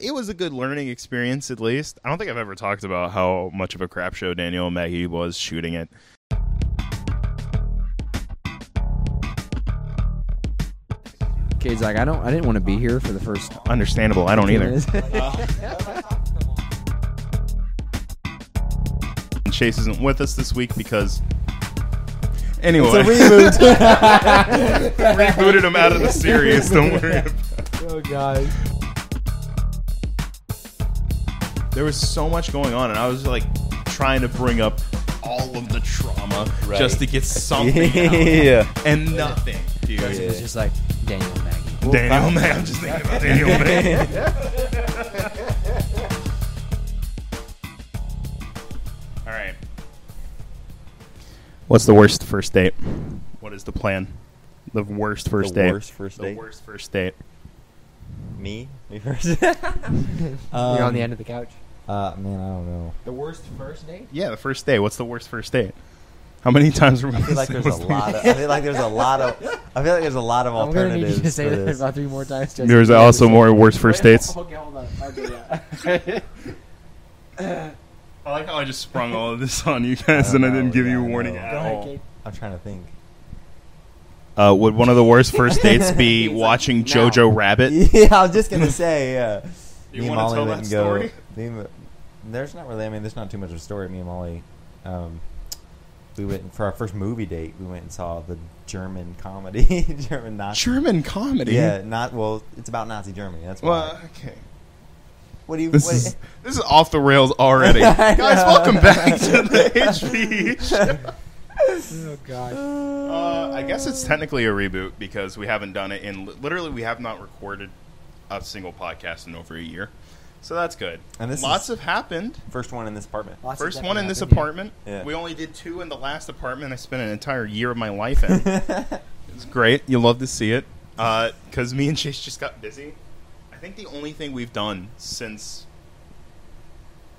it was a good learning experience, at least. I don't think I've ever talked about how much of a crap show Daniel and Maggie was shooting it. Cade's like, I don't, I didn't want to be here for the first. Understandable. I don't either. And Chase isn't with us this week because. Anyway, It's a reboot. rebooted him out of the series. Don't worry. About oh god. There was so much going on, and I was like trying to bring up all of the trauma Right. just to get something out, and nothing, dude. It was just like Daniel and Maggie. Daniel May. I'm just thinking about Daniel May. All right. What's the worst first date? What is the plan? The worst first the date. worst first the date. worst first date. Me? Me first? Um, You're on the end of the couch. Uh, man, I don't know. The worst first date? Yeah, the first date. What's the worst first date? How many times were we I feel like there's a lot of. I feel like there's a lot of. I feel like there's a lot of I'm gonna need alternatives. you to say for that this. about three more times. Just There's to also more over. worst first Wait, dates. Okay, hold on. Okay, yeah. I like how I just sprung all of this on you guys, and I didn't give you a I warning at Go ahead, all. Cade. I'm trying to think. Uh, would one of the worst first dates be He's like, watching "Now." Jojo Rabbit? Yeah, I was just gonna say. Yeah. You Me and wanna Molly tell went that and go- story? me and- there's not really. I mean, there's not too much of a story. Me and Molly, um, we went for our first movie date. We went and saw the German comedy, German Nazi. German comedy. Yeah, not well. It's about Nazi Germany. That's why. Well, okay. what do you? This what, is this is off the rails already, guys. Welcome back to the HPE show. Oh god. Uh, I guess it's technically a reboot because we haven't done it in literally we have not recorded a single podcast in over a year, so that's good. And this Lots is- have happened. first one in this apartment. Lots First one in happened, this yeah. apartment. Yeah. We only did two in the last apartment. I spent an entire year of my life in. It's great. You love to see it. Uh, because me and Chase just got busy. I think the only thing we've done since,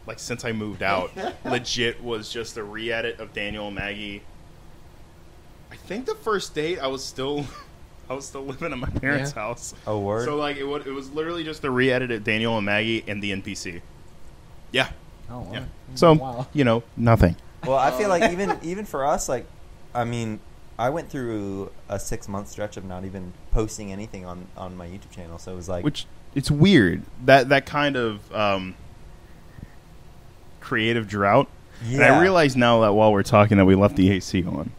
like, since I moved out, legit was just a re-edit of Daniel and Maggie. I think the first date I was still, I was still living at my parents' Yeah. house. oh word. So like it, would, it was literally just the re-edit of Daniel and Maggie and the NPC. Yeah. Oh wow. Yeah. So wow. you know nothing. Well, I feel like even even for us, like, I mean, I went through a six month stretch of not even posting anything on on my YouTube channel. So it was like, which it's weird that that kind of um, creative drought. And I realize now that while we're talking that we left the AC on,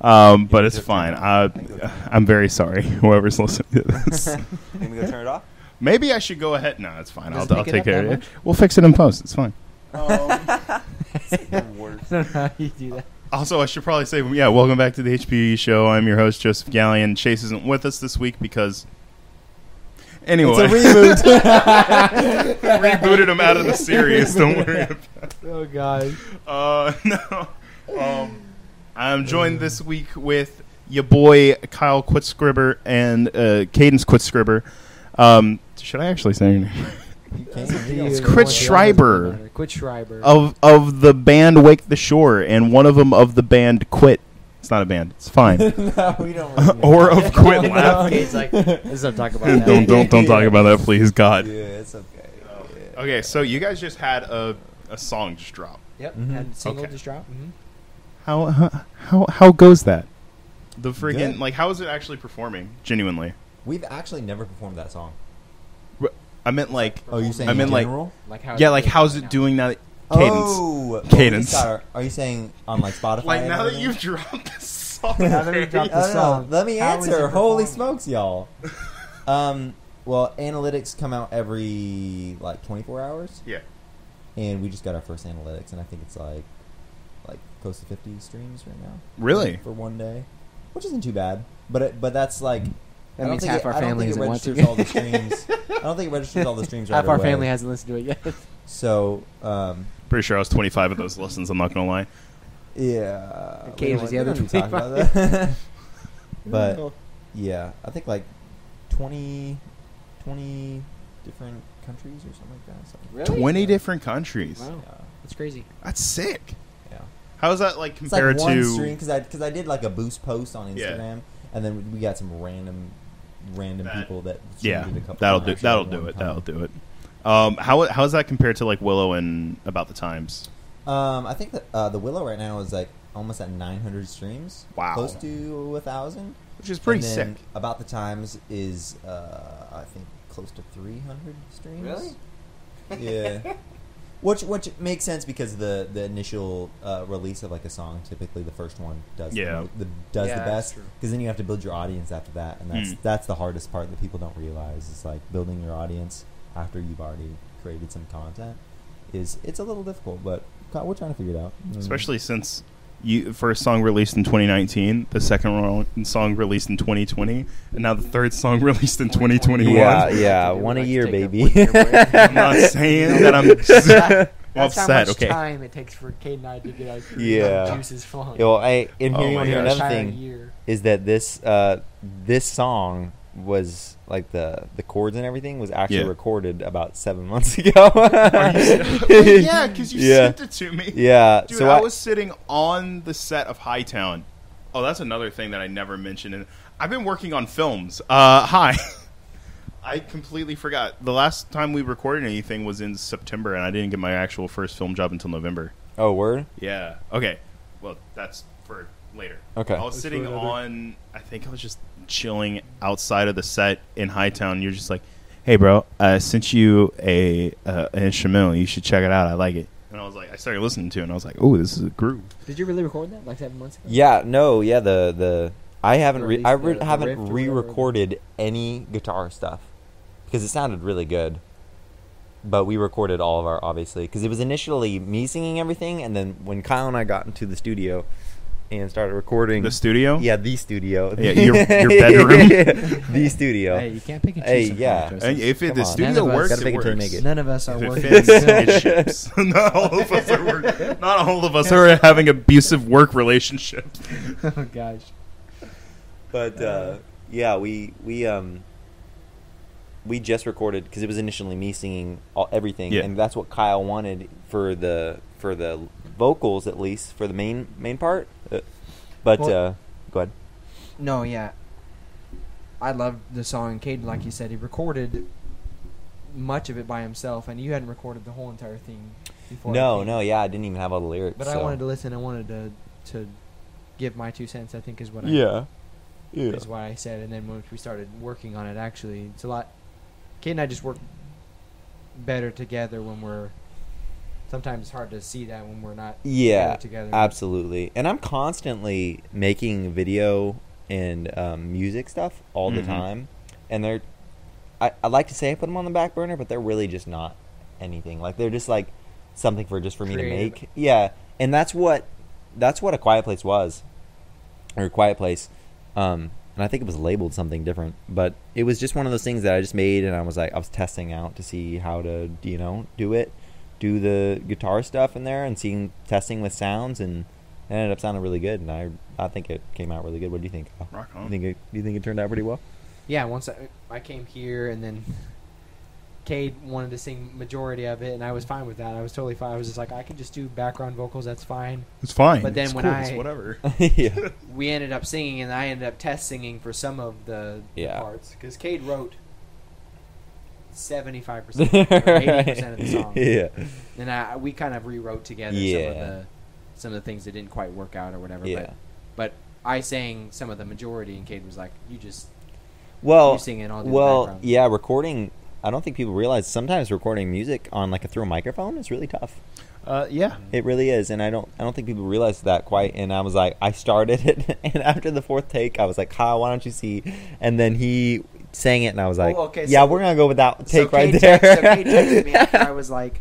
um, but it's fine. it I, off. I can go turn it I'm very sorry, whoever's listening to this. Let me go turn it off. Maybe I should go ahead. No, it's fine. Does I'll, it I'll make it take up care that of it. much? We'll fix it in post. It's fine. I don't know how you do that. Also, I should probably say, yeah, welcome back to the HPE show. I'm your host, Joseph Gallion. Chase isn't with us this week because. Anyway, It's a reboot. rebooted him out of the series. Don't worry about it. Oh god. Uh, no. Um, I'm joined this week with your boy Kyle Quitscribber and uh, Cadence Quitscribber. Um, should I actually say your name? It's Quit Schreiber. Quit Schreiber. of of the band Wake the Shore, and one of them of the band Quit. It's not a band. It's fine. no, we don't. Really or of Quit No, Laughing. Cade's like, let's not talk about that. don't don't don't talk about that, please, God. Yeah, it's okay. Yeah. Okay, so you guys just had a a song just drop. Yep. Mhm. Had single Okay. just dropped. Mm-hmm. How how how, how goes that? The friggin' Good. like how is it actually performing? Genuinely, We've actually never performed that song. I meant like Oh, you saying I mean, in like- general? Like how yeah, like how's it doing now? That, cadence. Oh, well, we Cadence. just got are you saying on like Spotify? like and now that everything? you've dropped this song, Now that we've dropped I the don't know. song, Let me how is answer. Holy performing? smokes, y'all. um, well, analytics come out every like 24 hours, yeah. and we just got our first analytics, and I think it's like like close to 50 streams right now Really? for one day, which isn't too bad. But it, but that's like That I don't means think half it, our I don't family think it doesn't registers all the streams. I don't think it registers all the streams right Half our away. family hasn't listened to it yet. So um, Pretty sure I was 25 of those listens. I'm not gonna lie. yeah, And we was the other don't need 25. about that. but yeah, I think like 20, 20 different countries or something like that. So, Really? 20 different countries. Wow, yeah, that's crazy. That's sick. Yeah. How is that like It's like one to? stream because I because I did like a boost post on Yeah. Instagram, and then we got some random random That- people that Yeah, streamed a couple that'll do. actually That'll do one it. That'll do it. Um, how how does that compared to like Willow and About the Times? Um, I think that uh, the Willow right now is like almost at 900 streams. Wow. close to a thousand. Which is pretty And then sick. About the Times is uh, I think close to 300 streams. Really? Yeah. Which which makes sense because the the initial uh, release of like a song, typically the first one does Yeah. the, the does Yeah, the best because then you have to build your audience after that, and that's Mm. that's the hardest part that people don't realize is like building your audience after you've already created some content is it's a little difficult, but we're trying to figure it out. Mm. Especially since you first song released in 2019, the second ro- song released in 2020, and now the third song released in 2021. Yeah, yeah, have to one a year, baby. one year. I'm not saying that I'm just That's upset. how much Okay. time it takes for Cade and I to get our Yeah. juices flowing. Yo, I and Oh here you my want to hear gosh. another thing year. is that this uh this song was like the the chords and everything was actually Yeah. recorded about seven months ago. Are you serious? Oh, yeah, because you Yeah. sent it to me. Yeah, Dude, so I, I, was sitting on the set of Hightown. Oh, that's another thing that I never mentioned. And I've been working on films. Uh, hi. I completely forgot. The last time we recorded anything was in September, and I didn't get my actual first film job until November. oh word. Yeah. Okay. Well, that's for later. Okay. I was That's sitting on. I think I was just chilling outside of the set in Hightown. You're just like, "Hey, bro, I sent you a uh, an instrumental. You should check it out. I like it." And I was like, I started listening to it, and I was like, "Oh, this is a groove." Did you really record that like seven months ago? Yeah, no, yeah, the the I haven't re- I re- the haven't whatever. re-recorded any guitar stuff because it sounded really good. But we recorded all of our obviously because it was initially me singing everything, and then when Kyle and I got into the studio and started recording The studio. Yeah, the studio. Yeah, your- your bedroom. the studio. Hey, you can't pick and choose. Hey, sometimes, yeah. Joseph. And if it, Come the on. studio None of us- works, Gotta it make it till you make it. None of us are If it working. fits, it ships. not all of us are working. Not all of us are having abusive work relationships. oh gosh. But uh, yeah, we we um we just recorded because it was initially me singing all, everything, Yeah. and that's what Kyle wanted for the for the vocals at least for the main main part. But Well- uh, go ahead. No, yeah. I love the song. Caden, like you said, he recorded much of it by himself, and you hadn't recorded the whole entire thing before. No, no, yeah, I didn't even have all the lyrics. But I wanted to listen. I wanted to to give my two cents. I think is what I Yeah, yeah, is why I said. And then once we started working on it, actually, it's a lot. Cade and I just work better together when we're. Sometimes it's hard to see that when we're not yeah, together. absolutely. And I'm constantly making video and um, music stuff all the Mhm. time, and they're. I, I like to say I put them on the back burner, but they're really just not anything. Like they're just like something for just for me to make. Yeah, and that's what that's what a quiet place was, or a quiet place. Um, and I think it was labeled something different, but it was just one of those things that I just made, and I was like, I was testing out to see how to, you know, do it, do the guitar stuff in there, and seeing testing with sounds, and it ended up sounding really good, and I, I think it came out really good. What do you think? Kyle? Rock You think it, you think it turned out pretty well? yeah, once I, I came here and then Cade wanted to sing majority of it, and I was fine with that. I was totally fine. I was just like, I can just do background vocals. That's fine. It's fine. But then It's when cool. I- It's whatever. yeah. We ended up singing, and I ended up test singing for some of the, the parts because Cade wrote seventy five percent or eighty percent of the song, Yeah. and I, we kind of rewrote together some Yeah. of the some of the things that didn't quite work out or whatever. Yeah. But, but I sang some of the majority, and Cade was like, "You just Well, You sing it, I'll the well, yeah, recording. I don't think people realize sometimes recording music on like a through a microphone is really tough. Uh, yeah. It really is, and I don't. I don't think people realize that quite. And I was like, I started it, and after the fourth take, I was like, Kyle, why don't you see? And then he sang it, and I was like, Oh, okay, Yeah, we're gonna go with that take so right there. text- so Cade texted me after I was like,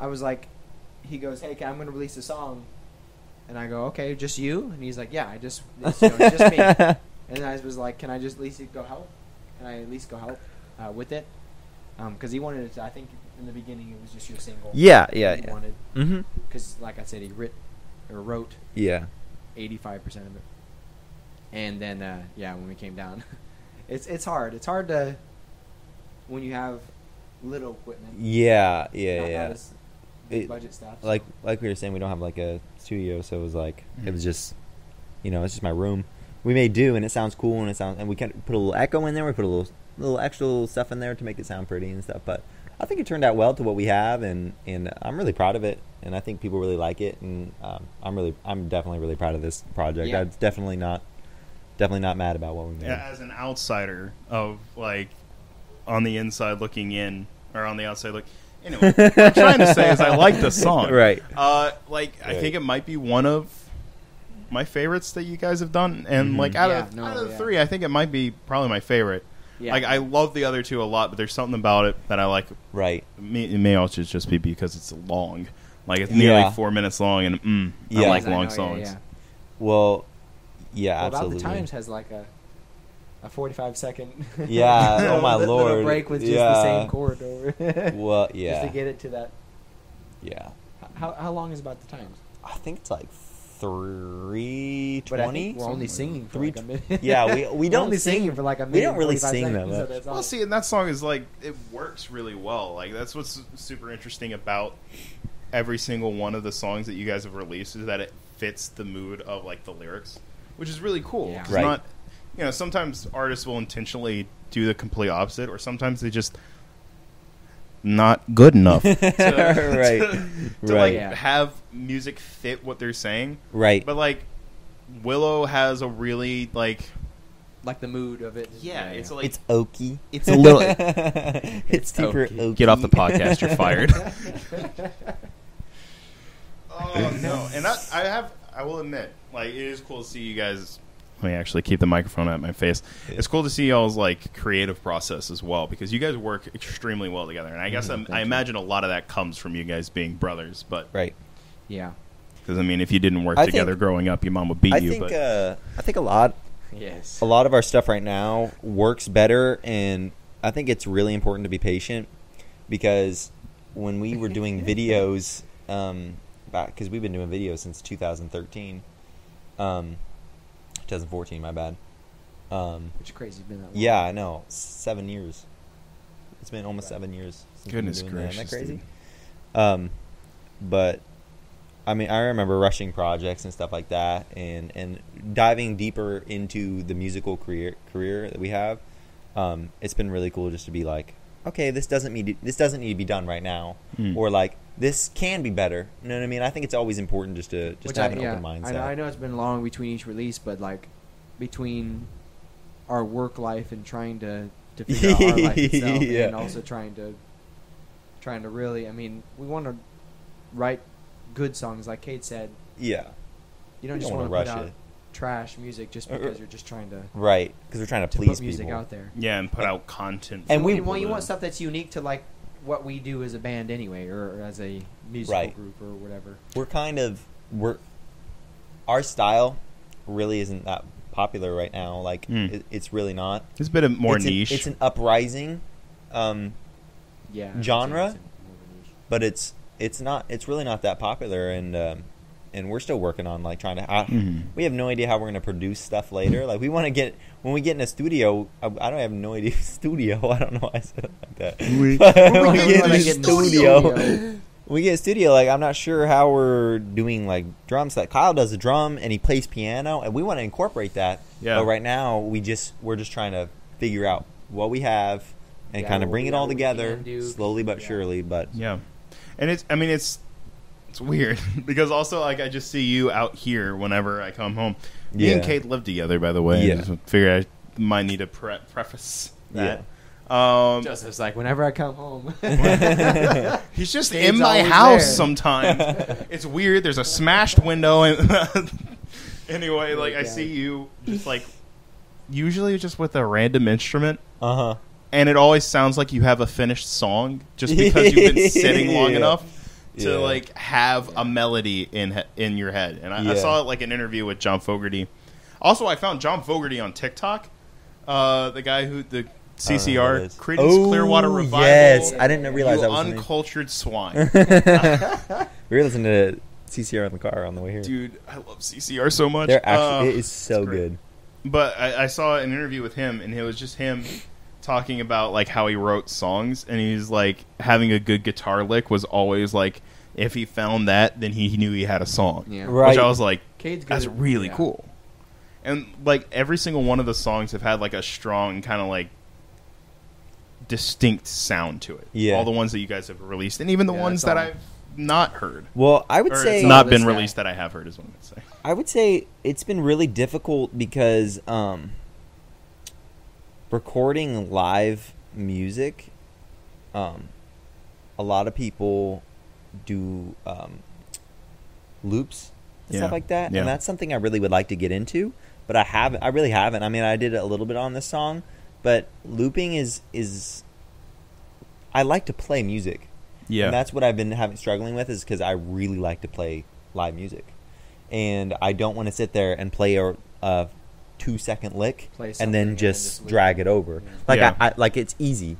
I was like, he goes, "Hey, I'm to release a song," and I go, "Okay, just you?" And he's like, "Yeah, I just, it's, you know, it's just me." And I was like, "Can I just at least go help? Can I at least go help uh, with it?" Because he wanted it. To, I think in the beginning it was just your single. yeah, yeah, yeah. wanted Mm-hmm. because, like I said, he writ or wrote Yeah. eighty five percent of it, and then uh, yeah, when we came down, it's it's hard. It's hard to when you have little equipment. Yeah, yeah, not, yeah. Not It- budget stuff. like so. like we were saying, we don't have like a studio, so it was like it Mhm. was just, you know, it's just my room. We may do, and it sounds cool, and it sounds, and we can put a little echo in there. We put a little little extra little stuff in there to make it sound pretty and stuff. But I think it turned out well to what we have, and and I'm really proud of it. And I think people really like it, and um, I'm really, I'm definitely really proud of this project. Yeah. I'm definitely not, definitely not mad about what we made. Yeah, as an outsider of like on the inside looking in or on the outside look. Anyway, what I'm trying to say is I like the song. Right. Uh, like I think it might be one of my favorites that you guys have done, and Mhm. like out Yeah, of no, out of the yeah. three, I think it might be probably my favorite. Yeah. Like I love the other two a lot, but there's something about it that I like. Right. It may, it may also just be because it's long. Like it's nearly Yeah. four minutes long, and mm, Yeah. I like I know, long yeah, songs. yeah. Well, yeah, Well, absolutely. About the Times has like a a 45 second. Yeah, oh my little- little break with just the same chord over. Well, yeah Just yeah, to get it to that. yeah. How how long is about the Times? I think it's like three But I twenty. we're only singing for Three like a minute. Yeah, we- we We're don't only sing- singing for like a minute. we don't really sing that seconds, so much. that's Well, see, and that song is like it works really well. Like that's what's super interesting about every single one of the songs that you guys have released is that it fits the mood of like the lyrics, which is really cool. Yeah. 'Cause Right. Not, you know, sometimes artists will intentionally do the complete opposite, or sometimes they just not good enough to, right, to, to, like Yeah. have music fit what they're saying. right. But like Willow has a really like like the mood of it. yeah, it's like it's oaky. it's a little it's super oaky. oaky. Get off the podcast. You're fired. oh no! And I, I have. I will admit, like it is cool to see you guys. Let me actually keep the microphone at my face. It's cool to see y'all's like creative process as well because you guys work extremely well together. And I guess Mhm, I'm- I you. imagine a lot of that comes from you guys being brothers. But Right. yeah. because I mean, if you didn't work I together think- growing up, your mom would beat I you. think but uh, I think a lot Yes. a lot of our stuff right now works better and I think it's really important to be patient because when we were doing videos um back cuz we've been doing videos since 2013 um 2014 my bad um Which is crazy. It's been that long. yeah, I know. 7 years. It's been almost 7 years since goodness doing that. gracious, Isn't that crazy? Um, but I mean, I remember rushing projects and stuff like that, and and diving deeper into the musical career career that we have. Um, it's been really cool just to be like, okay, this doesn't need this doesn't need to be done right now, Hmm. or like this can be better. You know what I mean? I think it's always important just to just Which to have I, an yeah, open mindset. I know, I know it's been long between each release, but like between our work life and trying to to figure out our life itself, Yeah. and also trying to trying to really, I mean, we want to write good songs, like Cade said. Yeah, You don't We just don't want to wanna put out it. trash music just Uh, uh, because you're just trying to, right. Because we're trying to to please put music people. out there. yeah, and put out content. And for we- you people want you want stuff that's unique to like what we do as a band anyway, or, or as a musical Right. group or whatever. we're kind of we're our style really isn't that popular right now. Like Mm. it, it's really not. It's a bit of more it's an- niche. it's an uprising, um, Yeah. Genre? it's- it's a but it's it's not. It's really not that popular, and um, and we're still working on like trying to. I, Mhm. We have no idea how we're going to produce stuff later. Like we want to get when we get in a studio. I, I don't have no idea studio. I don't know why I said it like that. We- when we we get get in in a a studio. studio. we get a studio like i'm not sure how we're doing like drums like kyle does the drum and he plays piano and we want to incorporate that Yeah. but right now we just we're just trying to figure out what we have and Yeah, kind of bring it all together slowly but Yeah. surely but Yeah, and it's. I mean, it's. It's weird because also like I just see you out here whenever I come home. Me and Cade live together, by the way. Yeah. I just figure I might need to pre- preface that. Um, Joseph's like, whenever I come home. he's just Cade's in my house there. sometimes. it's weird. There's a smashed window, and anyway, like I see you just like usually just with a random instrument. uh-huh and it always sounds like you have a finished song just because you've been sitting long Yeah. enough to Yeah. like have a melody in in your head. And I, I Yeah. saw like an interview with John Fogerty. Also, I found John Fogerty on TikTok. Uh, the guy who the I who CCR is. Creedence Oh, Clearwater Revival. yes i didn't realize you that was uncultured swine, we were listening to ccr in the car on the way here dude. I love CCR so much. they're actually Uh, it is so good But I, I saw an interview with him, and it was just him talking about like how he wrote songs, and he's like having a good guitar lick was always like if he found that, then he knew he had a song. yeah. Right. Which I was like, Cade's that's at- really yeah. cool. And like every single one of the songs have had like a strong kind of like distinct sound to it. Yeah. all the ones that you guys have released, and even the Yeah, ones that's that all. I've not heard Well, I would or say it's not been guy. released that I have heard is what I'm gonna say. I would say it's been really difficult because um, recording live music, um, a lot of people do um, loops and Yeah. stuff like that, Yeah. and that's something I really would like to get into. But I haven't. I really haven't. I mean, I did a little bit on this song, but looping is is. I like to play music. Yeah, And that's what I've been having struggling with is because I really like to play live music, and I don't want to sit there and play a, a two second lick and then and just, just drag it. it over. Yeah. Like Yeah. I, I like it's easy,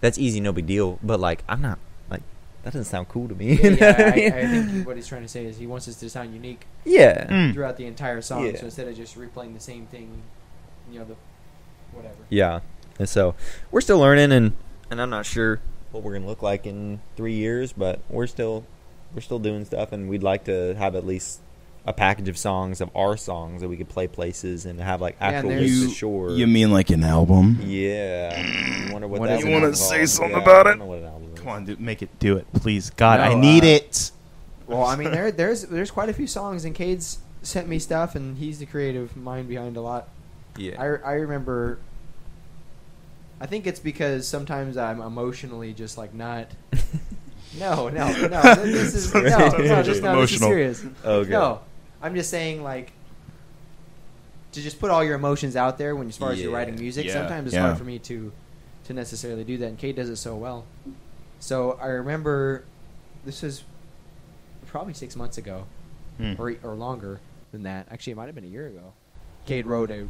that's easy, no big deal. But like I'm not like that doesn't sound cool to me. Yeah, yeah, I I, mean? I think what he's trying to say is he wants us to sound unique yeah. Mm. throughout the entire song. Yeah. So instead of just replaying the same thing, you know, the whatever. Yeah. And so we're still learning and and I'm not sure what we're gonna look like in three years, but we're still we're still doing stuff and we'd like to have at least a package of songs of our songs that we could play places and have like actual there's- ways to You, shore. you mean like an album? Yeah. You wonder what, What that is? You wanna say something Yeah, about it? don't know what an album is. Come on, dude, make it do it, please. God, No, I need uh, it. Well, I mean, there, there's there's quite a few songs, and Cade's sent me stuff, and he's the creative mind behind a lot. Yeah. I, I remember. I think it's because sometimes I'm emotionally just like not. No, no, no. This is no, no, Sometimes no, just this is emotional. serious. Okay. No, I'm just saying like to just put all your emotions out there when as far as you're Yeah. writing music. Yeah, Sometimes it's yeah. hard for me to to necessarily do that, and Cade does it so well. So I remember this was probably six months ago, Hmm. or or longer than that. Actually, it might have been a year ago. Cade wrote a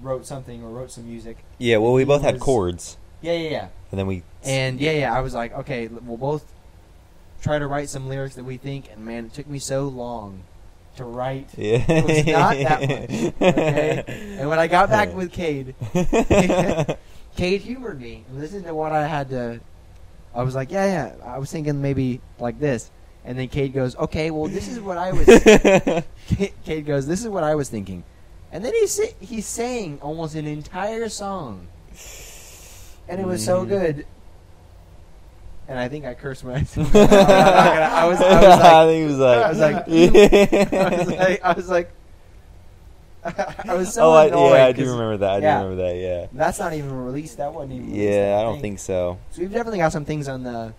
wrote something or wrote some music. Yeah, well we both had chords Yeah, yeah, yeah. and then we And yeah, yeah, I was like, okay, l- we'll both try to write some lyrics that we think. And man, it took me so long to write. Yeah. It was not that much. Okay. And when I got back with Cade, Cade humored me and listened to what I had to. I was like, yeah, yeah. I was thinking maybe like this. And then Cade goes, okay, well, this is what I was. Cade goes, this is what I was thinking. And then si- he sang almost an entire song, and it was so Mhm. good. And I think I cursed when I. I'm not gonna- I was. I was like. I think it was like. I was like- I was like. I was like. I was so oh, I, annoyed. yeah, I do remember that. I yeah. do remember that. Yeah. That's not even released. That wasn't even. Released, Yeah, I don't think so. So we've definitely got some things on the,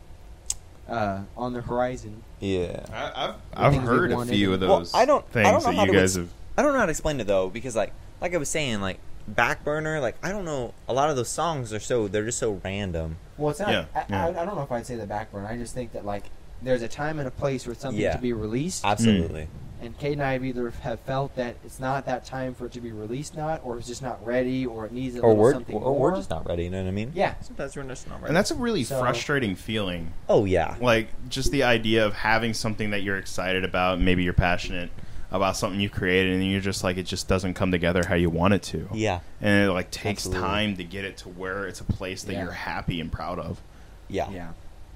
uh, on the horizon. Yeah. I, I've I've heard a few of and- Well, those I don't- I don't know that how you to guys ex- have. I don't know how to explain it though, because like like I was saying, like back burner, like I don't know. A lot of those songs are so they're just so random. Well, it's not. Yeah, I, yeah. I, I don't know if I'd say the back burner. I just think that like there's a time and a place for something Yeah. to be released, Absolutely. Mm. and Cade and I have either have felt that it's not that time for it to be released, not, or it's just not ready, or it needs a Or little we're something or more. we're just not ready. You know what I mean? Yeah. Sometimes we're just not ready. And that's a really So- frustrating feeling. oh yeah. Like just the idea of having something that you're excited about, maybe you're passionate about something you created, and you're just like it just doesn't come together how you want it to. Yeah. And it like takes Absolutely. time to get it to where it's a place that Yeah. you're happy and proud of. Yeah. Yeah.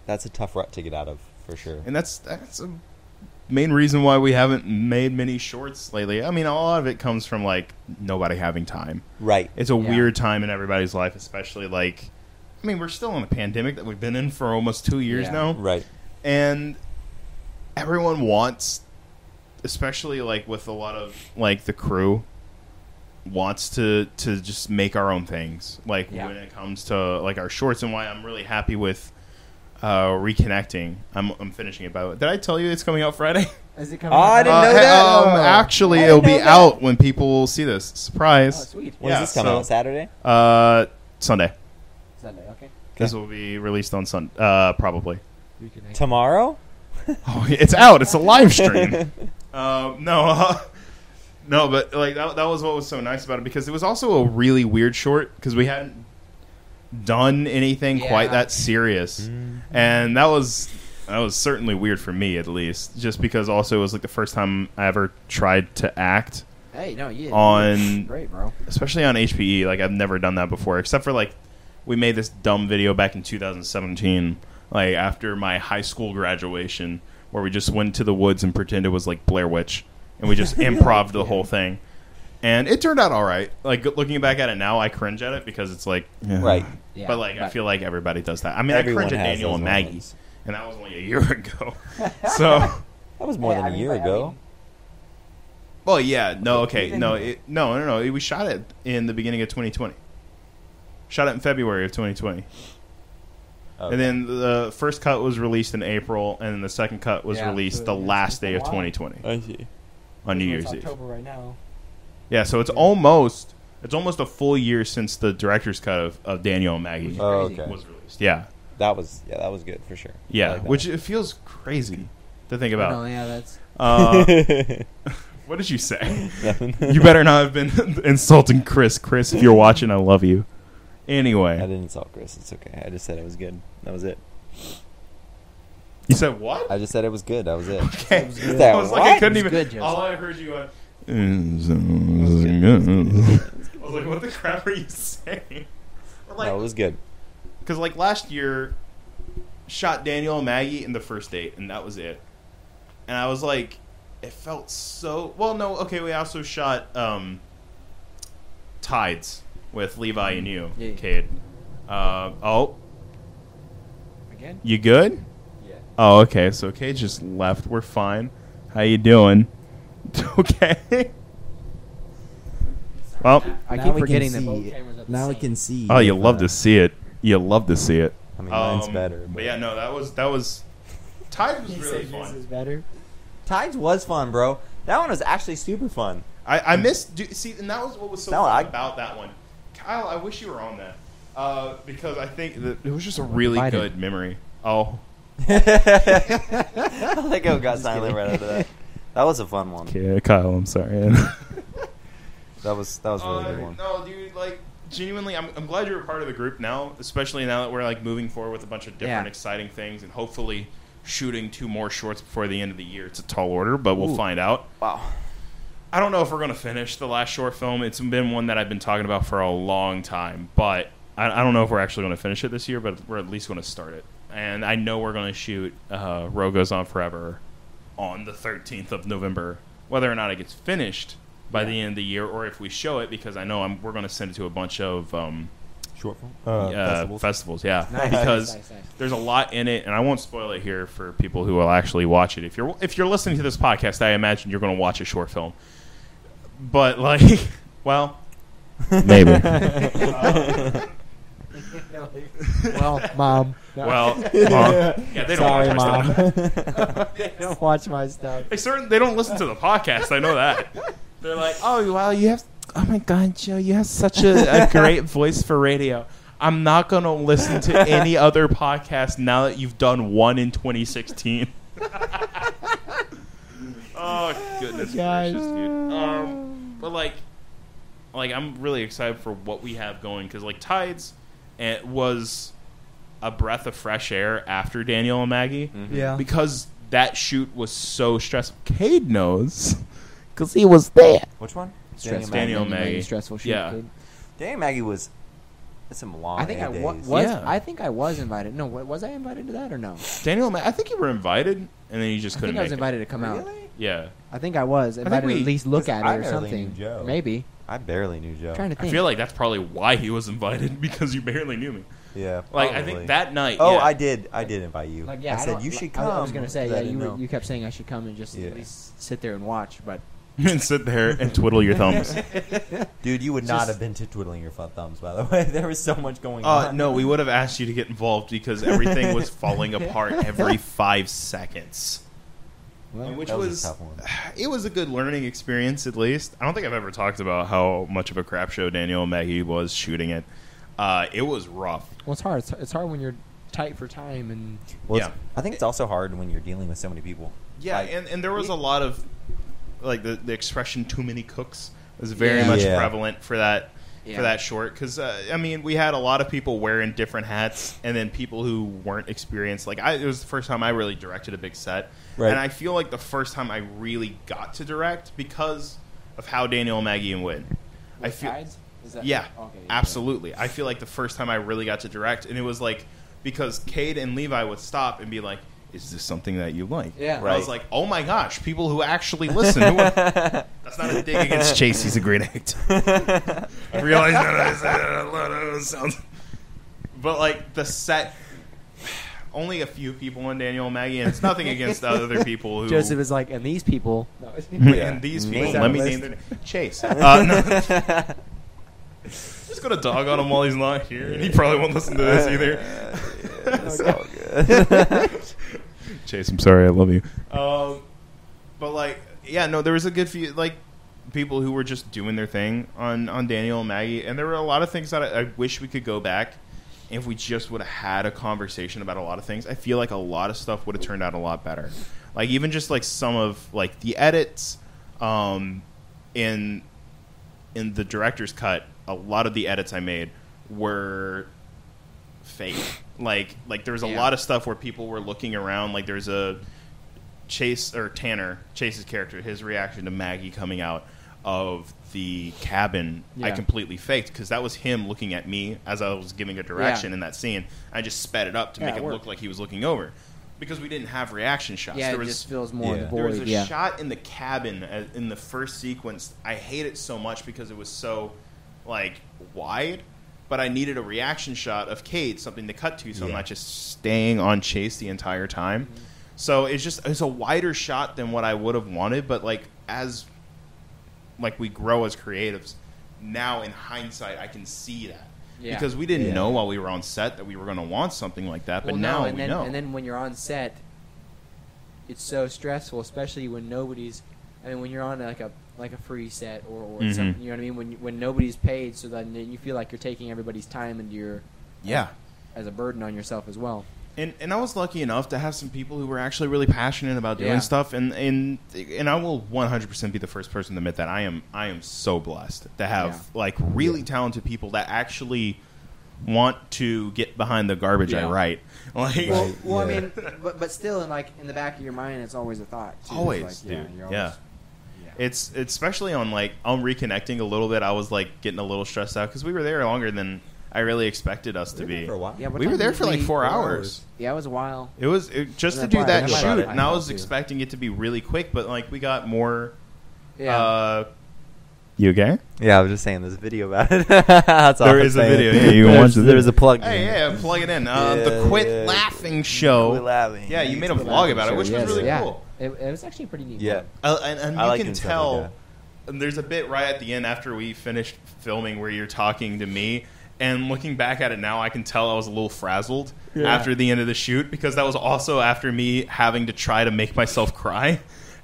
That's a tough rut to get out of for sure. And that's that's a main reason why we haven't made many shorts lately. I mean, a lot of it comes from like nobody having time. Right. It's a Yeah. weird time in everybody's life, especially like I mean, we're still in a pandemic that we've been in for almost 2 years Yeah. now. Right. and everyone wants especially like with a lot of like the crew wants to to just make our own things like Yeah. when it comes to like our shorts and why I'm really happy with uh reconnecting I'm I'm finishing it by the way. did I tell you it's coming out Friday Is it coming? Oh, I didn't know hey, that. um, Oh. actually it'll be that. out when people will see this Oh, surprise sweet. When Yeah, does this come so- out? Saturday? uh Sunday Sunday. Okay. this will be released on Sun uh probably Tomorrow? Oh, it's out. It's a live stream. um, no, uh, no, but like that, that was what was so nice about it because it was also a really weird short because we hadn't done anything quite that serious, Mm. and that was that was certainly weird for me at least, just because also it was like the first time I ever tried to act, Hey, no, yeah. On- Great, bro. especially on HPE. Like I've never done that before, except for like we made this dumb video back in 2017, like after my high school graduation, where we just went to the woods and pretended it was like Blair Witch, and we just improv the whole thing. and it turned out all right. Like looking back at it now, I cringe at it because it's like, Right. Yeah, but like I feel like everybody does that. I mean, Everyone I cringe at has Daniel those and Maggie, moments. and that was only a year ago. so, That was more Hey, than I a mean, year like, I ago. mean- well, yeah, no, okay, Even- no, it, no, no, no. We shot it in the beginning of 2020. Shot it in February of 2020. Okay. And then the first cut was released in April, and then the second cut was Yeah, released so the it's- last it's day a of while. 2020 I see. on New It's Year's Eve. October right now. Yeah, so it's almost it's almost a full year since the director's cut of, of Daniel and Maggie Oh, Crazy. okay. was released. Yeah, That was yeah, that was good for sure. I yeah, like that. which it feels crazy to think No, about. yeah, that's Uh, what did you say? Nothing. You better not have been insulting Chris. Chris, if you're watching, I love you. I didn't insult Chris. It's okay. I just said it was good. That was it. you said what? I just said it was good. That was it. Okay. It was good. That I was like, I couldn't even. good, Joseph. all I heard you on. I was like, what the crap are you saying? But, like, no, it was good. Because like last year, shot Daniel and Maggie in the first date, and that was it. And I was like, it felt so. Well, no, okay. We also shot um, Tides with Levi and you, Yeah. Cade. Uh, oh, again. you good? Yeah. Oh, okay. So Cade just left. We're fine. How you doing? okay. Well, I Now keep forgetting that both cameras are the Now we can see. oh, you love uh, to see it. You love to see it. I mean, mine's Um, better. But yeah, no, that was that was. Tides was really fun. is better. Tides was fun, bro. That one was actually super fun. I, I missed. Do, see, and that was what was so No, fun I- about that one. Kyle, I wish you were on that uh, because I think that it was just a really Invited. good memory. Oh, I like how it got silent right after that. That was a fun one. okay, Kyle, I'm sorry. That was that was a really Uh, good one. No, dude, like genuinely, I'm, I'm glad you're a part of the group now, especially now that we're like moving forward with a bunch of different Yeah. exciting things and hopefully shooting two more shorts before the end of the year. It's a tall order, but we'll Ooh. find out. Wow. I don't know if we're going to finish the last short film. It's been one that I've been talking about for a long time, but I, I don't know if we're actually going to finish it this year, but we're at least going to start it. And I know we're going to shoot uh, Row Goes On Forever on the 13th of November. Whether or not it gets finished by the end of the year, or if we show it, because I know I'm, we're going to send it to a bunch of um, Short film. uh, festivals. festivals. Yeah, Nice, because nice, nice, nice. there's a lot in it, and I won't spoil it here for people who will actually watch it. If you're if you're listening to this podcast, I imagine you're going to watch a short film. But like, well, maybe. well, mom. No. well, mom, yeah, they don't Sorry, watch mom. my stuff. they don't watch my stuff. They certain they don't listen to the podcast. I know that. They're like, oh well, you have. Oh my God, Joe, you have such a, a great voice for radio. I'm not going to listen to any other podcast now that you've done one in 2016. oh goodness Guys. gracious, dude. Um, but like, like I'm really excited for what we have going because like Tides, it was a breath of fresh air after Daniel and Maggie mm-hmm. Yeah. because that shoot was so stressful. Cade knows because he was there. Which one? Stressful. Daniel Maggie, Maggie. Stressful shoot. Yeah. kid. Danny Maggie was. That's some long. I think I wa- was. Yeah. I think I was invited. No, was I invited to that or no? Daniel, Ma- I think you were invited, and then you just couldn't think I make was it. invited to come out. Yeah, I think I was I think invited we- at least look at I it or barely knew something. Joe. Maybe. I barely knew Joe. trying to think. I feel like that's probably why he was invited because you barely knew me. Yeah. Like I think that night. Oh, yeah. I did. I did invite you. Like yeah, I said you should I- come. I was gonna say yeah. You were, you kept saying I should come and just Yeah. at least sit there and watch, but and sit there and twiddle your thumbs. Dude, you would not have been to twiddling your thumbs. By the way, there was so much going Uh, on. no, we would have asked you to get involved because everything was falling apart every five seconds. Well, which that was, was, a tough one. it was a good learning experience at least. I don't think I've ever talked about how much of a crap show Daniel and Maggie was shooting it. Uh, it was rough. well, it's hard. It's, it's hard when you're tight for time and Well, yeah. I think it's also hard when you're dealing with so many people. Yeah, Like- and, and there was a lot of like the, the expression "too many cooks" was very Yeah. much Yeah. prevalent for that Yeah. for that short because uh, I mean we had a lot of people wearing different hats and then people who weren't experienced. Like I, it was the first time I really directed a big set, Right. and I feel like the first time I really got to direct because of how Daniel, Maggie, and Win. I feel? Is that- yeah, okay, yeah. absolutely. I feel like the first time I really got to direct, and it was like because Cade and Levi would stop and be like, is this something that you like? Yeah. And I was like, oh my gosh, people who actually listen. Who are- that's not a dig against Chase. He's a great actor. I realize that I said that a lot of sounds. But like the set, only a few people in Daniel and Maggie, and it's nothing against the other people who. Joseph is like, and these people. No, and these people, Name let me that name list. their name. Chase. Uh, no. Just gonna dog on him while he's not here, and he probably won't listen to this either. it's all good. Chase, I'm sorry, I love you. Um, but like, yeah, no, there was a good few like people who were just doing their thing on on Daniel and Maggie, and there were a lot of things that I, I wish we could go back. If we just would have had a conversation about a lot of things, I feel like a lot of stuff would have turned out a lot better. Like even just like some of like the edits, um, in in the director's cut, a lot of the edits I made were fake. Like like there was a Yeah. lot of stuff where people were looking around. Like there's a Chase or Tanner Chase's character, his reaction to Maggie coming out of the cabin, I completely faked because that was him looking at me as I was giving a direction Yeah. in that scene. I just sped it up to Yeah, make it it worked. look like he was looking over because we didn't have reaction shots. Yeah, there it was just feels more Yeah. there was a Yeah. shot in the cabin uh, in the first sequence. I hate it so much because it was so like wide, but I needed a reaction shot of Cade, something to cut to, so I'm not just staying on Chase the entire time. Mm-hmm. So it's just it's a wider shot than what I would have wanted, but like as like we grow as creatives, now in hindsight I can see that. Yeah. Because we didn't Yeah. know while we were on set that we were going to want something like that, but Well, now no, and we then, know. And then when you're on set, it's so stressful, especially when nobody's. I mean, when you're on like a like a free set or, or Mhm. something, you know what I mean. When when nobody's paid, so then you feel like you're taking everybody's time and you're yeah. as a burden on yourself as well. And and I was lucky enough to have some people who were actually really passionate about doing Yeah. stuff, and and and I will 100 percent be the first person to admit that I am I am so blessed to have Yeah. like really talented people that actually want to get behind the garbage I write. Like Well, Right, well, I mean, but but still, in like in the back of your mind, it's always a thought. Too. It's always, like, dude. yeah, Yeah, you're always- yeah. It's it's especially on like on reconnecting a little bit. I was like getting a little stressed out because we were there longer than I really expected us to be. for a while. Yeah, We were there for like four four hours. hours. Yeah, it was a while. It was it, just to do why- that that's why shoot, I and I thought was too. expecting it to be really quick, but like we got more. Yeah. Uh, you okay? Yeah, I was just saying there's a video about it. That's all There I'm is a saying. video, yeah, you can there's, watch the There's a plug. Hey, yeah, plug it in. Uh, Yeah, the Quit yeah. Laughing Show. Quit laughing. Yeah, you made a Quit vlog laughing about it, show, which yes. was really yeah. cool. It, it was actually pretty neat. Yeah. Uh, and and I you like can doing stuff tell. like and there's a bit right at the end after we finished filming where you're talking to me. And looking back at it now, I can tell I was a little frazzled Yeah. after the end of the shoot because that was also after me having to try to make myself cry.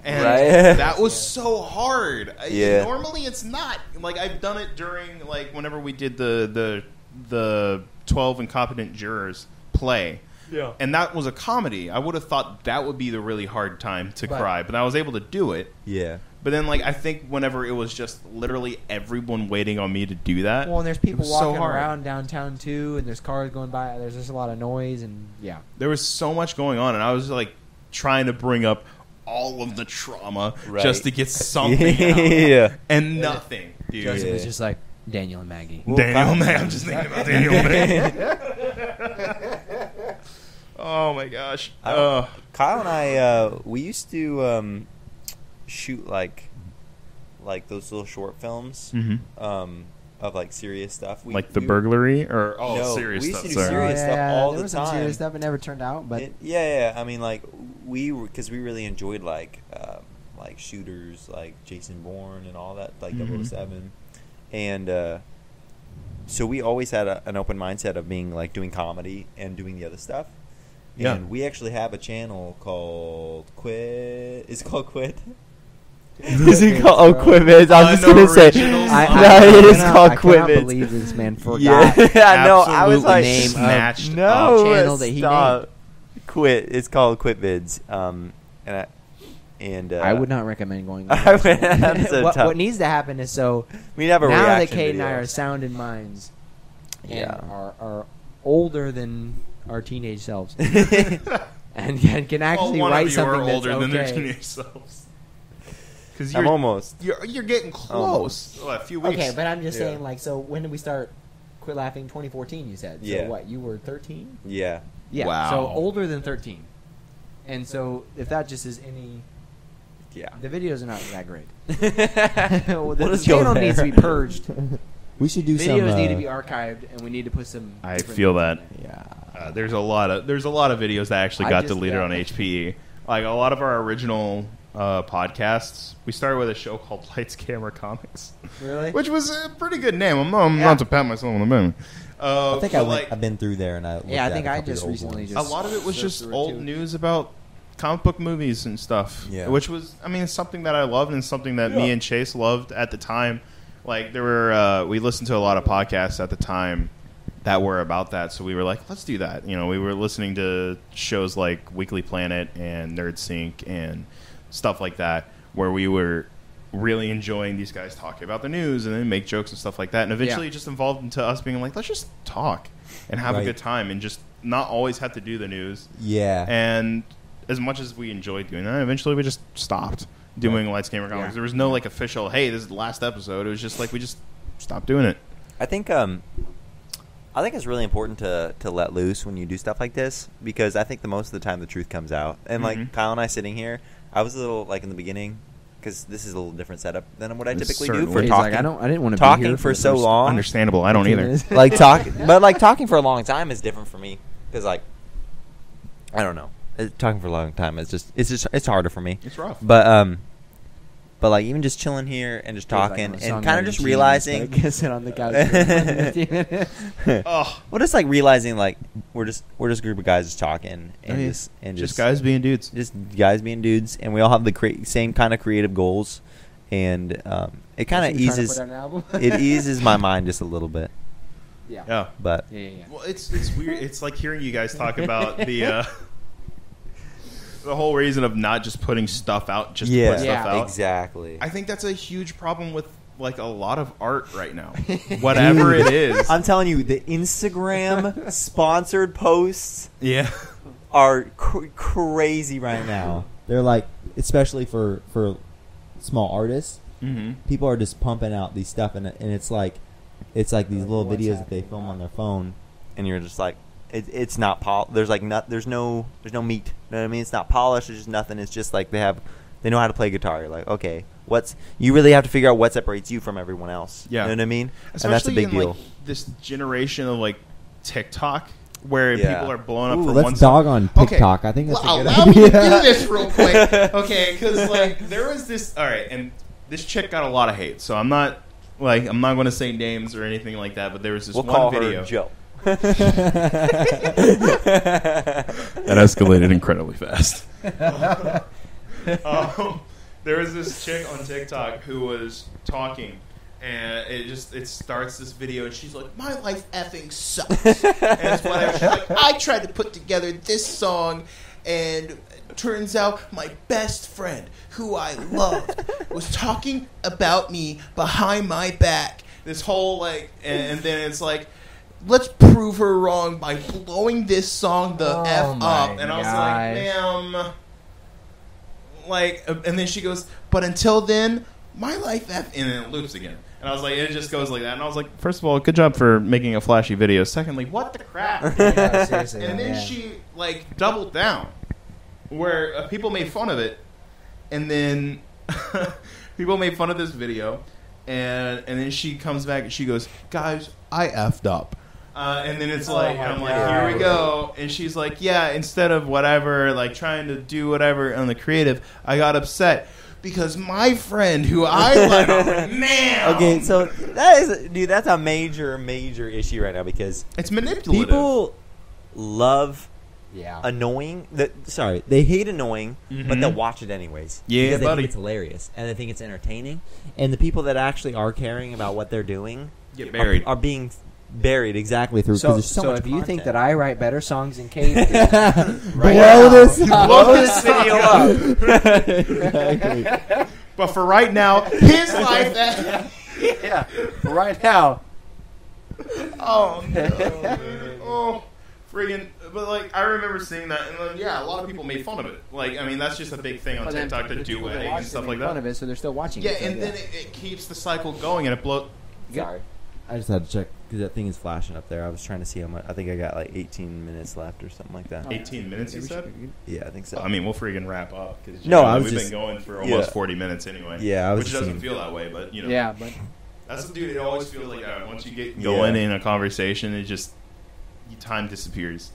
And Right. that was so hard. I- Yeah. Normally it's not. Like I've done it during like whenever we did the the the 12 incompetent jurors play. Yeah. And that was a comedy. I would have thought that would be the really hard time to But- cry, but I was able to do it. Yeah. But then, like, I think whenever it was just literally everyone waiting on me to do that. Well, and there's people was so walking around downtown too, and there's cars going by. There's just a lot of noise, and yeah. There was so much going on, and I was like trying to bring up all of the trauma Right. just to get something out. yeah. And nothing, dude. Joseph Yeah. was just like Daniel and Maggie. Well, Daniel Kyle- May. I'm just thinking about Daniel May. oh my gosh. Uh, Kyle and I, uh, we used to um, shoot like, like those little short films mhm. um, of like serious stuff. We, Like the we- burglary or oh, No, serious we used stuff. to do sorry. serious- stuff yeah, all there the was some time. serious stuff. It never turned out, but It- yeah, yeah. I mean, like we because we really enjoyed like um, like shooters like Jason Bourne and all that, like Mhm. 007. and uh, so we always had a, an open mindset of being like doing comedy and doing the other stuff. Yeah. And we actually have a channel called Quit. Is it called Quit? is it called oh Quitvids? I was just gonna say. Unoriginals. I, No, I, it is cannot- called I cannot Quitvids. believe this man forgot. Yeah, I know. I was Absolutely like, name of snatched no, up. channel that he stop. Quit. It's called Quitvids. Um, and I, and uh, I would not recommend going. I there. that's so what, what needs to happen is so We'd have a now that reaction Cade and I are sound in minds and Yeah. are, are older than our teenage selves and can, can actually well, one write of you are something that's older than their teenage selves. Because I'm you're, almost. you're you're getting close. Almost. Well, a few weeks. Okay, but I'm just Yeah. saying, like, so when did we start? Quit laughing. 2014, you said. So Yeah. what? You were 13. Yeah. Yeah. Wow. So older than 13. And so if that just is any, Yeah. the videos are not that great. Well, the, the just channel needs to be purged. We should do videos some. need to uh, be archived, and we need to put some. I feel that. Yeah. Uh, there's a lot of there's a lot of videos that actually I got just- deleted yeah. on HPE. Like a lot of our original uh, podcasts, we started with a show called Lights Camera Comics, Really? which was a pretty good name. I'm, I'm Yeah. not to pat myself on the back. Uh, I think but, I went, like, I've been through there and I. looked Yeah, I at think a I couple of just the old recently ones. just- a lot of it was just through it, old too. news about comic book movies and stuff. Yeah. Which was, I mean, it's something that I loved and something that me and Chase loved at the time. Like there were, uh, we listened to a lot of podcasts at the time that were about that, so we were like, let's do that. You know, we were listening to shows like Weekly Planet and Nerd Sync and stuff like that, where we were really enjoying these guys talking about the news and then make jokes and stuff like that. And eventually, Yeah. it just evolved into us being like, let's just talk and have a good time and just not always have to do the news. Yeah. And as much as we enjoyed doing that, eventually we just stopped doing Lights Camera Comics. Yeah. There was no like official, hey, this is the last episode. It was just like we just stopped doing it. I think um, I think it's really important to to let loose when you do stuff like this because I think the most of the time the truth comes out. And Mhm. like Kyle and I sitting here, I was a little like in the beginning because this is a little different setup than what I typically do for talking. like, I don't. I didn't want to talking be here for the so long. Understandable. I don't either. like talk, but like talking for a long time is different for me because like I don't know, It- talking for a long time is just it's just it's harder for me. It's rough. But um, but like even just chilling here and just Feels like talking and kind of just realizing. but I can sit on the couch. for- oh, Well, just like realizing like we're just we're just a group of guys just talking and Yeah. just and just just, guys being dudes. just guys being dudes, and we all have the cre- same kind of creative goals, and um, it kind of So you trying to eases put out an album? it eases my mind just a little bit, Yeah. Yeah. but Yeah, yeah, yeah. Well, it's it's weird. It's like hearing you guys talk about the uh, the whole reason of not just putting stuff out just to yeah, put stuff Yeah. out. exactly. I think that's a huge problem with like a lot of art right now. Whatever it is. I'm telling you, the Instagram sponsored posts yeah. are cr- crazy right now. They're like, especially for for small artists, Mm-hmm. people are just pumping out these stuff, and and it's like, it's like these little what's videos that they film on their phone. and you're just like it, it's not pol there's like not there's no there's no meat you know what i mean it's not polished there's just nothing it's just like they have they know how to play guitar you're like okay what's you really have to figure out what separates you from everyone else Yeah. you know what i mean Especially and that's a big in deal like this generation of like TikTok where Yeah. people are blowing up Ooh, for let's one dog on Okay. TikTok. I think that's Well, a good allow idea. me to do this real quick, okay? Because like there was this. All right, and this chick got a lot of hate, so I'm not like I'm not going to say names or anything like that. But there was this we'll one call video her joe that escalated incredibly fast. um, there was this chick on TikTok who was talking, and it just it starts this video, and she's like, "My life effing sucks," and it's whatever. She's like, "I tried to put together this song." And turns out my best friend, who I loved, was talking about me behind my back. This whole like, and, and then it's like, let's prove her wrong by blowing this song the Oh f up. And I was like, ma'am, like, uh, and then she goes, but until then, my life f, and then it loops again. And I was like, it just goes like that. And I was like, first of all, good job for making a flashy video. Secondly, what the crap? Yeah, seriously, and then yeah. she like doubled down, where uh, people made fun of it, and then people made fun of this video, and and then she comes back and she goes, "Guys, I effed up." Uh, and then it's Oh like, my I'm like, God. here we go. And she's like, yeah, instead of whatever, like trying to do whatever on the creative, I got upset because my friend who I like, I'm man, okay so that is dude that's a major major issue right now because it's manipulative. people love Yeah. annoying that sorry they hate annoying but Mhm. they'll watch it anyways Yeah, because they buddy. think it's hilarious and they think it's entertaining and the people that actually are caring about what they're doing get are, are being buried exactly through because So, there's so, so much if you think that I write better songs than Cade, do, Blow now, this you up. blow this video up. Exactly. But for right now, his life. That, yeah. Right now. oh no! oh, friggin' But like, I remember seeing that, and then yeah, a lot of people made fun of it. Like, I mean, that's just a big thing on But TikTok to do people that weddings watch and stuff make like Fun that. of it, so they're still watching. Yeah, it, so and then it, it keeps the cycle going, and it blows. Sorry. I just had to check because that thing is flashing up there. I was trying to see how much. I think I got like 18 minutes left or something like that. Oh, 18 minutes, you said? Yeah, I think so. I mean, we'll freaking wrap up because No, I was we've just- been going for almost yeah. 40 minutes anyway. Yeah, I was which just doesn't seeing- feel that way, but you know, Yeah, but That's the dude. It always feels like that. Once you get going Yeah. in a conversation, it just time disappears.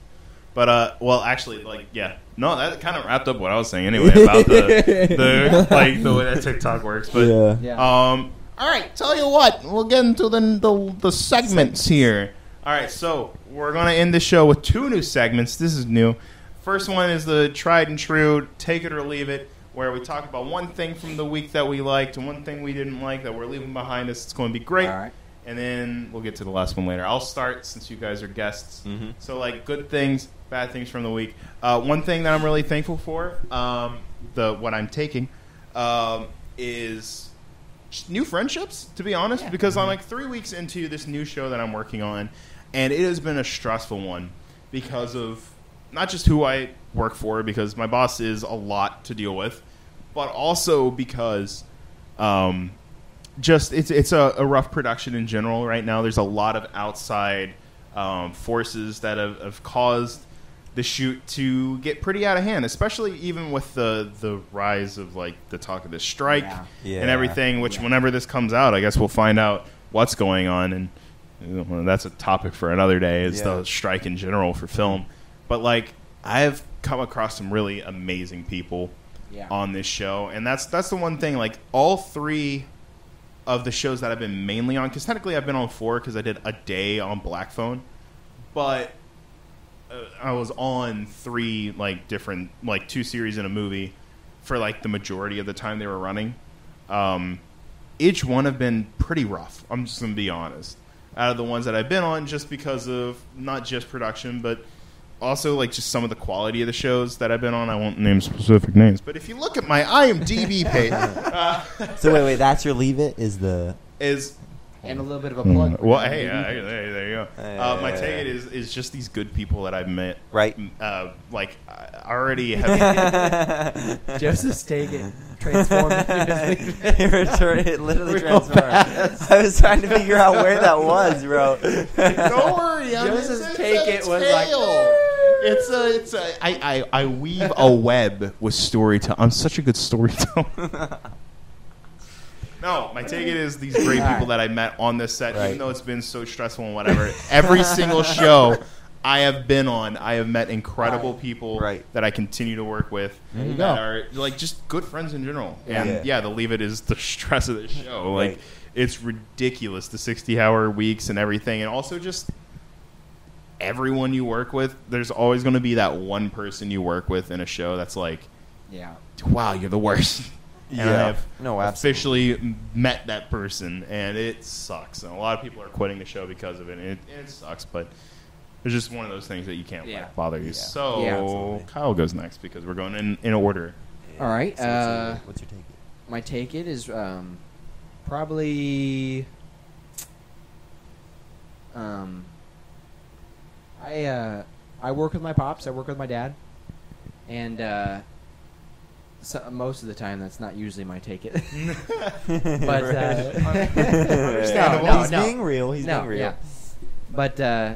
But uh, well, actually, like yeah, no, that kind of wrapped up what I was saying anyway about the the like the way that TikTok works. But yeah. yeah. um, all right, tell you what, we'll get into the the, the segments here. All right, so we're gonna end the show with two new segments. This is new. First one is the tried and true, take it or leave it, where we talk about one thing from the week that we liked and one thing we didn't like that we're leaving behind us. It's going to be great. All right. And then we'll get to the last one later. I'll start since you guys are guests. Mhm. So, like, good things, bad things from the week. Uh, one thing that I'm really thankful for, um, the what I'm taking, um, is just new friendships. To be honest, Yeah. because I'm like three weeks into this new show that I'm working on, and it has been a stressful one because of not just who I work for, because my boss is a lot to deal with, but also because um, just it's it's a, a rough production in general right now. There's a lot of outside um, forces that have, have caused the shoot to get pretty out of hand, especially even with the the rise of like the talk of the strike Yeah. Yeah. and everything. Which Yeah. whenever this comes out, I guess we'll find out what's going on, and you know, that's a topic for another day. Is the strike in general for film, but like I've come across some really amazing people yeah. on this show, and that's that's the one thing. Like all three of the shows that I've been mainly on, because technically I've been on four because I did a day on Black Phone, but I was on three like different like two series in a movie for like the majority of the time they were running. Um, each one have been pretty rough. I'm just gonna be honest. Out of the ones that I've been on, just because of not just production, but also like just some of the quality of the shows that I've been on. I won't name specific names, but if you look at my IMDb page, uh, So wait, wait. That's your leave it. Is the is and a little bit of a plug. Mm, well, hey, uh, hey, there, there you go. Hey, Uh, my hey, take hey. it is is just these good people that I've met. right? Uh, like I already have. Joseph's taking transformed into it returned- it literally Real transformed. I was trying to figure out where that was, bro. Don't worry, I'm Joseph's it's- take it was like- tail. It's a, it's a, I, I, I weave a web with storytelling. I'm such a good storyteller. No, my take it is these great All people that I met on this set, even though it's been so stressful and whatever. Every single show I have been on, I have met incredible Right. people Right. that I continue to work with There you that go. are like just good friends in general. Yeah. And Yeah. yeah, the leave it is the stress of the show. Like Right. it's ridiculous the 60 hour weeks and everything and also just everyone you work with there's always going to be that one person you work with in a show that's like Yeah. wow you're the worst and Yeah. i've No, absolutely. officially met that person and it sucks and a lot of people are quitting the show because of it and it, and it sucks but it's just one of those things that you can't Yeah. let bother you Yeah. so Yeah. Kyle goes next because we're going in, in order All right, So what's, uh, your, what's your take? My take it is um, probably um, I uh, I work with my pops. I work with my dad, and uh, so, most of the time that's not usually my take it. but uh, Understandable. no, he's no. being real. He's no, being real. yeah. But uh,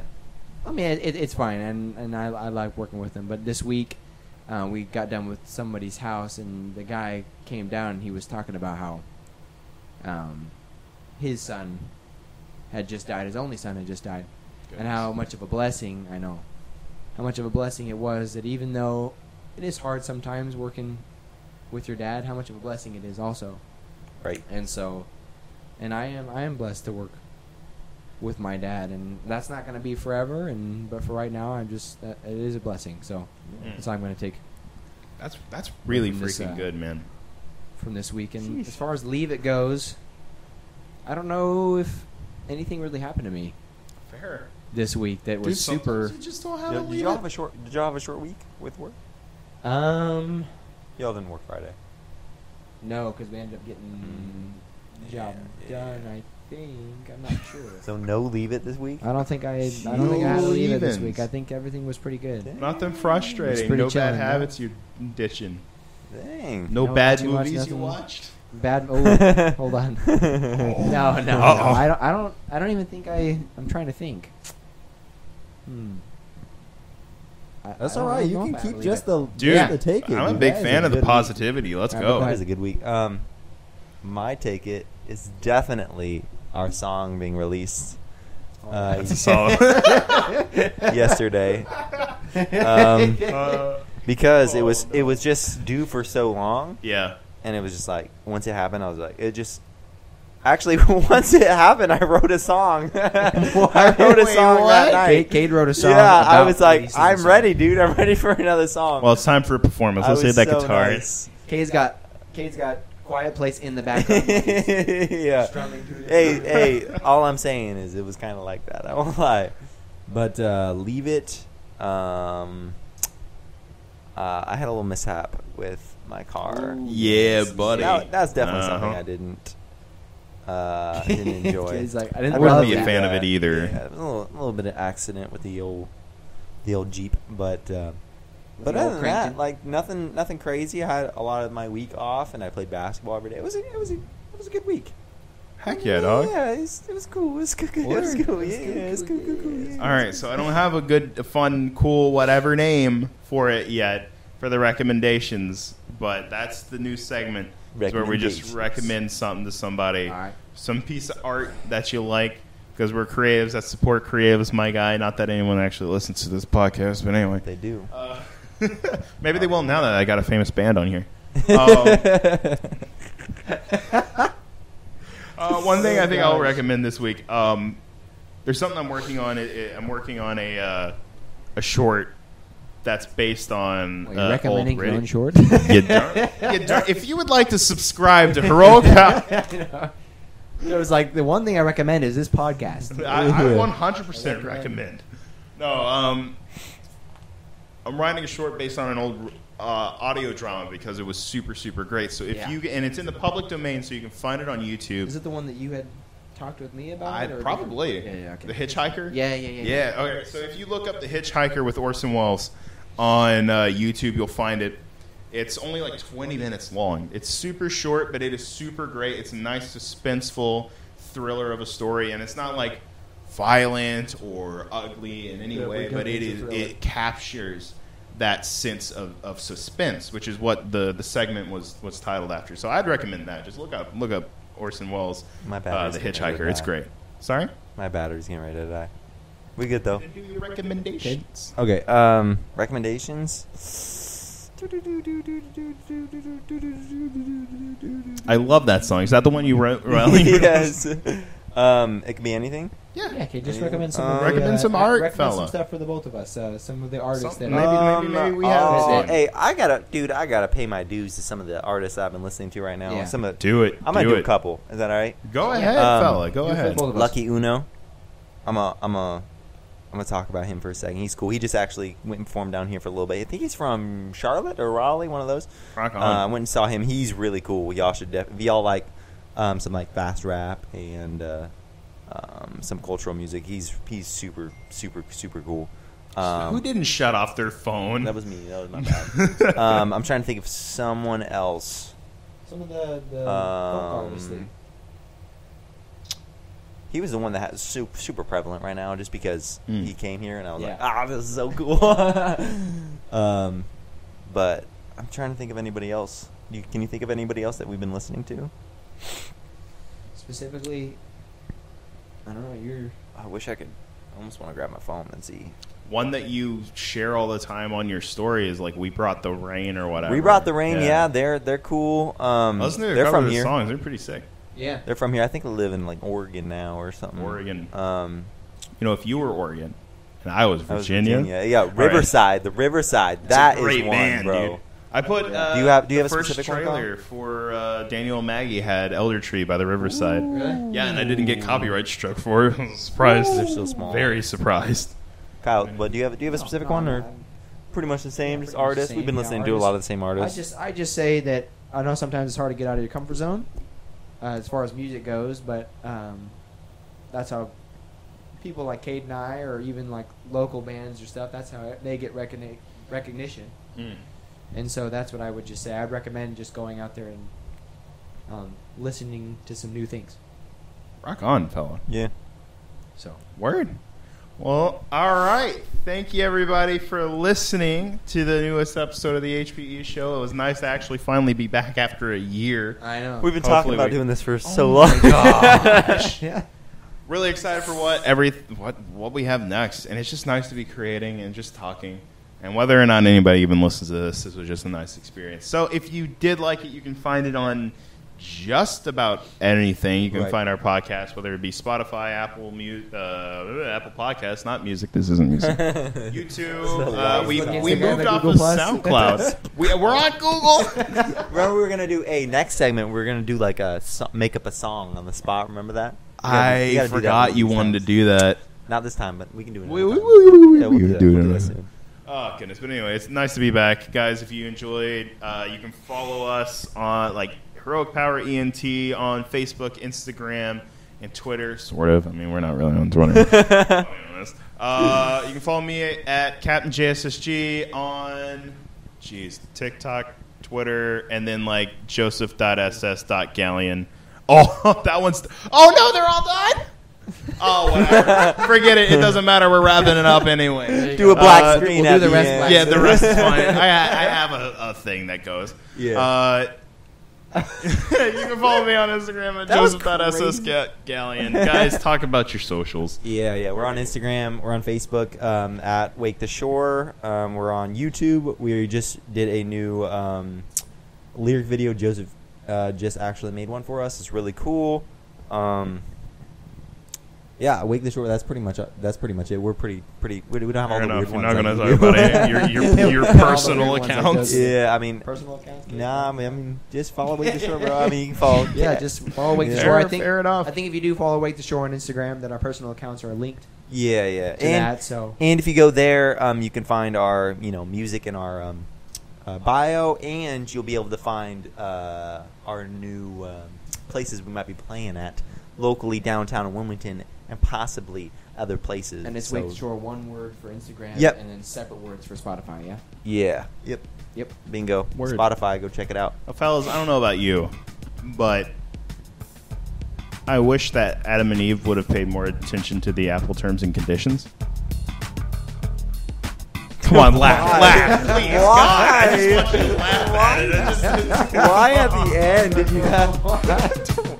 I mean, it, it's fine, and and I, I like working with them. But this week, uh, we got done with somebody's house, and the guy came down, and he was talking about how um, his son had just died. His only son had just died, and how much of a blessing I know, how much of a blessing it was that even though it is hard sometimes working with your dad, how much of a blessing it is also. Right. And so, and I am I am blessed to work with my dad, and that's not going to be forever. And but for right now, I'm just uh, it is a blessing. So Mm. that's all I'm going to take that's that's really From this, freaking uh, good man from this week. And Sheesh. as far as leave it goes, I don't know if anything really happened to me fair this week that was Dude, super. you just don't have Did, to did y'all have a short? Did y'all have a short week with work? Um, Y'all didn't work Friday. no, because we ended up getting the job Yeah, yeah, done. yeah. I think I'm not sure. So no leave it this week. I don't think I. I don't think I had to leave it this leave-ins. week. I think everything was pretty good. Dang. Nothing It's frustrating. pretty No bad chilling, yeah. habits you're ditching. Dang. No No, bad too much, movies you nothing. watched. Bad. Oh, hold on. No, no, no. Uh-oh. I don't. I don't. I don't even think I. I'm trying to think. Hmm. I- That's I all don't right. really You can keep believe just the Dude, just the take it. I'm a dude. big fan a of the good week. positivity. Let's Alright, go. go That is a good week. Um, my take it is definitely our song being released uh, That's a solid. yesterday um, Uh, because it Oh, was no. it was just due for so long, yeah. and it was just like once it happened, I was like, it just. Actually, once it happened, I wrote a song. I wrote a Wait, song that what? night. Cade, Cade wrote a song. yeah, I about was like, releasing I'm song. ready, dude. I'm ready for another song. Well, it's time for a performance. I Let's hit was that so guitar. nice. Cade's got. Cade's got quiet place in the background. yeah. Strumming through the- Hey, hey, all I'm saying is it was kind of like that. I won't lie. But uh, leave it. Um, uh, I had a little mishap with my car. Yeah, buddy. That, that's definitely something Uh-huh. I didn't uh, didn't enjoy. Cade's like, I I didn't wouldn't love be a that. fan of it either. Yeah, it was a little, a little bit of accident with the old the old Jeep, but uh, but other than that, like nothing nothing crazy. I had a lot of my week off, and I played basketball every day. It was a, it was a, it was a good week. Heck yeah, dog. Yeah, it was, it was cool. It was cool. It was cool. Yeah, it was cool, cool. Cool. Cool. yeah. yeah. All right, so I don't have a good, fun, cool, whatever name for it yet for the recommendations, but that's the new segment where we just recommend something to somebody, All right. Some piece of art that you like, because we're creatives that support creatives. My guy, not that anyone actually listens to this podcast, but anyway, They do. uh, maybe they will now that I got a famous band on here. Um, Uh, one thing I think I'll recommend this week. Um, there's something I'm working on. It, it, I'm working on a uh, a short that's based on Well, you're uh, recommending old your short? You darn- you darn- if you would like to subscribe to Heroic Power, It was like the one thing I recommend is this podcast. I, I 100% recommend. No, um, I'm writing a short based on an old uh, audio drama because it was super super great. So if Yeah. you and it's in the public domain, so you can find it on YouTube. Is it the one that you had talked with me about? I or probably Yeah, yeah, okay. the Hitchhiker. yeah, yeah, yeah, Yeah. Okay. So if you look up the Hitchhiker with Orson Welles on uh, YouTube, you'll find it. It's only like 20 minutes long. It's super short, but it is super great. It's a nice, suspenseful thriller of a story, and it's not like violent or ugly in any Yeah, way, but but it it is it captures that sense of, of suspense, which is what the, the segment was was titled after. So I'd recommend that. Just look up look up Orson Welles, My uh, battery's the getting Hitchhiker. It's great. Sorry. My battery's getting ready to die. We good though. Do your recommendations. Okay. Um, recommendations. I love that song. Is that the one you wrote? Riley? yes. Um, it could be anything. Yeah, okay, just Yeah. recommend some. Of the, recommend uh, some art, recommend fella. Some stuff for the both of us. Uh, some of the artists Something- that Maybe- maybe- maybe we have oh. Hey, I gotta, dude. I gotta pay my dues to some of the artists I've been listening to right now. Yeah. Some of, Do it. I'm gonna do do, it. a couple. Is that all right? Go ahead, Um, fella. Go do it for ahead. both of us. Lucky Uno. I'm a, I'm a, I'm gonna talk about him for a second. He's cool. He just actually went and performed down here for a little bit. I think he's from Charlotte or Raleigh, one of those. Rock Uh. I went and saw him. He's really cool. Y'all should def- if y'all like um, some like fast rap and uh, um, some cultural music. He's he's super super super cool. Um, Who didn't shut off their phone? That was me. That was my bad. um, I'm trying to think of someone else. Some of the the Um, artists. That, He was the one that has super, super prevalent right now, just because Mm. he came here, and I was like, Yeah. ah, this is so cool. um, but I'm trying to think of anybody else. You, can you think of anybody else that we've been listening to? specifically, I don't know. You're I wish I could. I almost want to grab my phone and see. One that you share all the time on your story is like "We Brought the Rain" or whatever. We brought the rain. Yeah, they're they're cool. Um, Listen to a they're from here. songs. They're pretty sick. Yeah. They're from here. I think they live in like Oregon now or something. Oregon. Um, You know, if you were Oregon and I was I was Virginia, Virginia. Yeah, right. Riverside. The Riverside. That's That a is one, band, bro. dude. I put. Uh, Do you have- do you have a specific one, trailer for uh, Daniel Maggie had Elder Tree by the Riverside. Really? Yeah, and I didn't get copyright struck for it. I was surprised. They're so small. Very surprised. Kyle, but do you have? Do you have a specific No, one no, or I'm- pretty much the same? Yeah, just pretty much the artists. We've been same, yeah, listening to a lot of the same artists. I artists. just I just say that I know sometimes it's hard to get out of your comfort zone uh, as far as music goes, but um, that's how people like Cade and I, or even like local bands or stuff, that's how they get recogni- recognition. Mm. And so that's what I would just say. I'd recommend just going out there and um, listening to some new things. Rock on, fella. Yeah. So Word. Well, all right. Thank you, everybody, for listening to the newest episode of the HPE show. It was nice to actually finally be back after a year. I know. We've been Hopefully talking about we- doing this for Oh so my long. gosh. yeah. really excited for what every what what we have next, and it's just nice to be creating and just talking. And whether or not anybody even listens to this, this was just a nice experience. So if you did like it, you can find it on just about anything. You can Right. find our podcast, whether it be Spotify, Apple, Mu- uh, Apple Podcasts, not music. This isn't music. YouTube. Uh, we we moved off Google of Plus. SoundCloud. we, we're on Google. Remember we were gonna do a next segment. We are gonna do like a so- make up a song on the spot. Remember that? You gotta- you I gotta do forgot you wanted to do that. Not this time, but we can do it. We- another we- time. we- we- we- Yeah, we'll we do do it We'll do another that time. soon. Oh goodness! But anyway, it's nice to be back, guys. If you enjoyed, uh, you can follow us on like Heroic Power ENT on Facebook, Instagram, and Twitter. Sort of. I mean, we're not really on Twitter. I'll be honest. uh, you can follow me at Captain JSSG on, jeez, TikTok, Twitter, and then like Joseph.ss.galleon. Oh, that one's. Oh no, they're all done. Oh, whatever. Forget it. It doesn't matter. We're wrapping it up anyway. Do a black Uh, screen we'll do the the rest end. Yeah, the rest is fine. I, I have a, a thing that goes. Yeah. Uh, you can follow me on Instagram at joseph.ssgalleon. Guys, talk about your socials. Yeah, yeah. We're on Instagram. We're on Facebook um, at Wake the Shore. Um, we're on YouTube. We just did a new um, lyric video. Joseph uh, just actually made one for us. It's really cool. Yeah, Wake the Shore. That's pretty much. Uh, that's pretty much it. We're pretty pretty. We, we don't have all Fair the enough. weird You're ones. not like going to talk about it. Your, your, your All personal weird ones like accounts. Yeah, I mean, Personal accounts. nah. I mean, I mean, just follow Wake the Shore, bro. I mean, you can follow. Yeah, just follow Wake the Yeah. Shore. I think fair enough. I think if you do follow Wake the Shore on Instagram, then our personal accounts are linked Yeah, yeah. to And that. So And if you go there, um, you can find our you know music in our um, uh, bio, and you'll be able to find uh, our new um, places we might be playing at locally downtown in Wilmington, and possibly other places. and it's So- Wake the Shore one word for Instagram. Yep. And then separate words for Spotify. Yeah. Yeah. Yep. Yep. Bingo. Word. Spotify. Go check it out. Well, fellas, I don't know about you, but I wish that Adam and Eve would have paid more attention to the Apple terms and conditions. Come on, laugh, Why? laugh, please, God! I just Why? want you to laugh at it. I just- Why at the end did you have?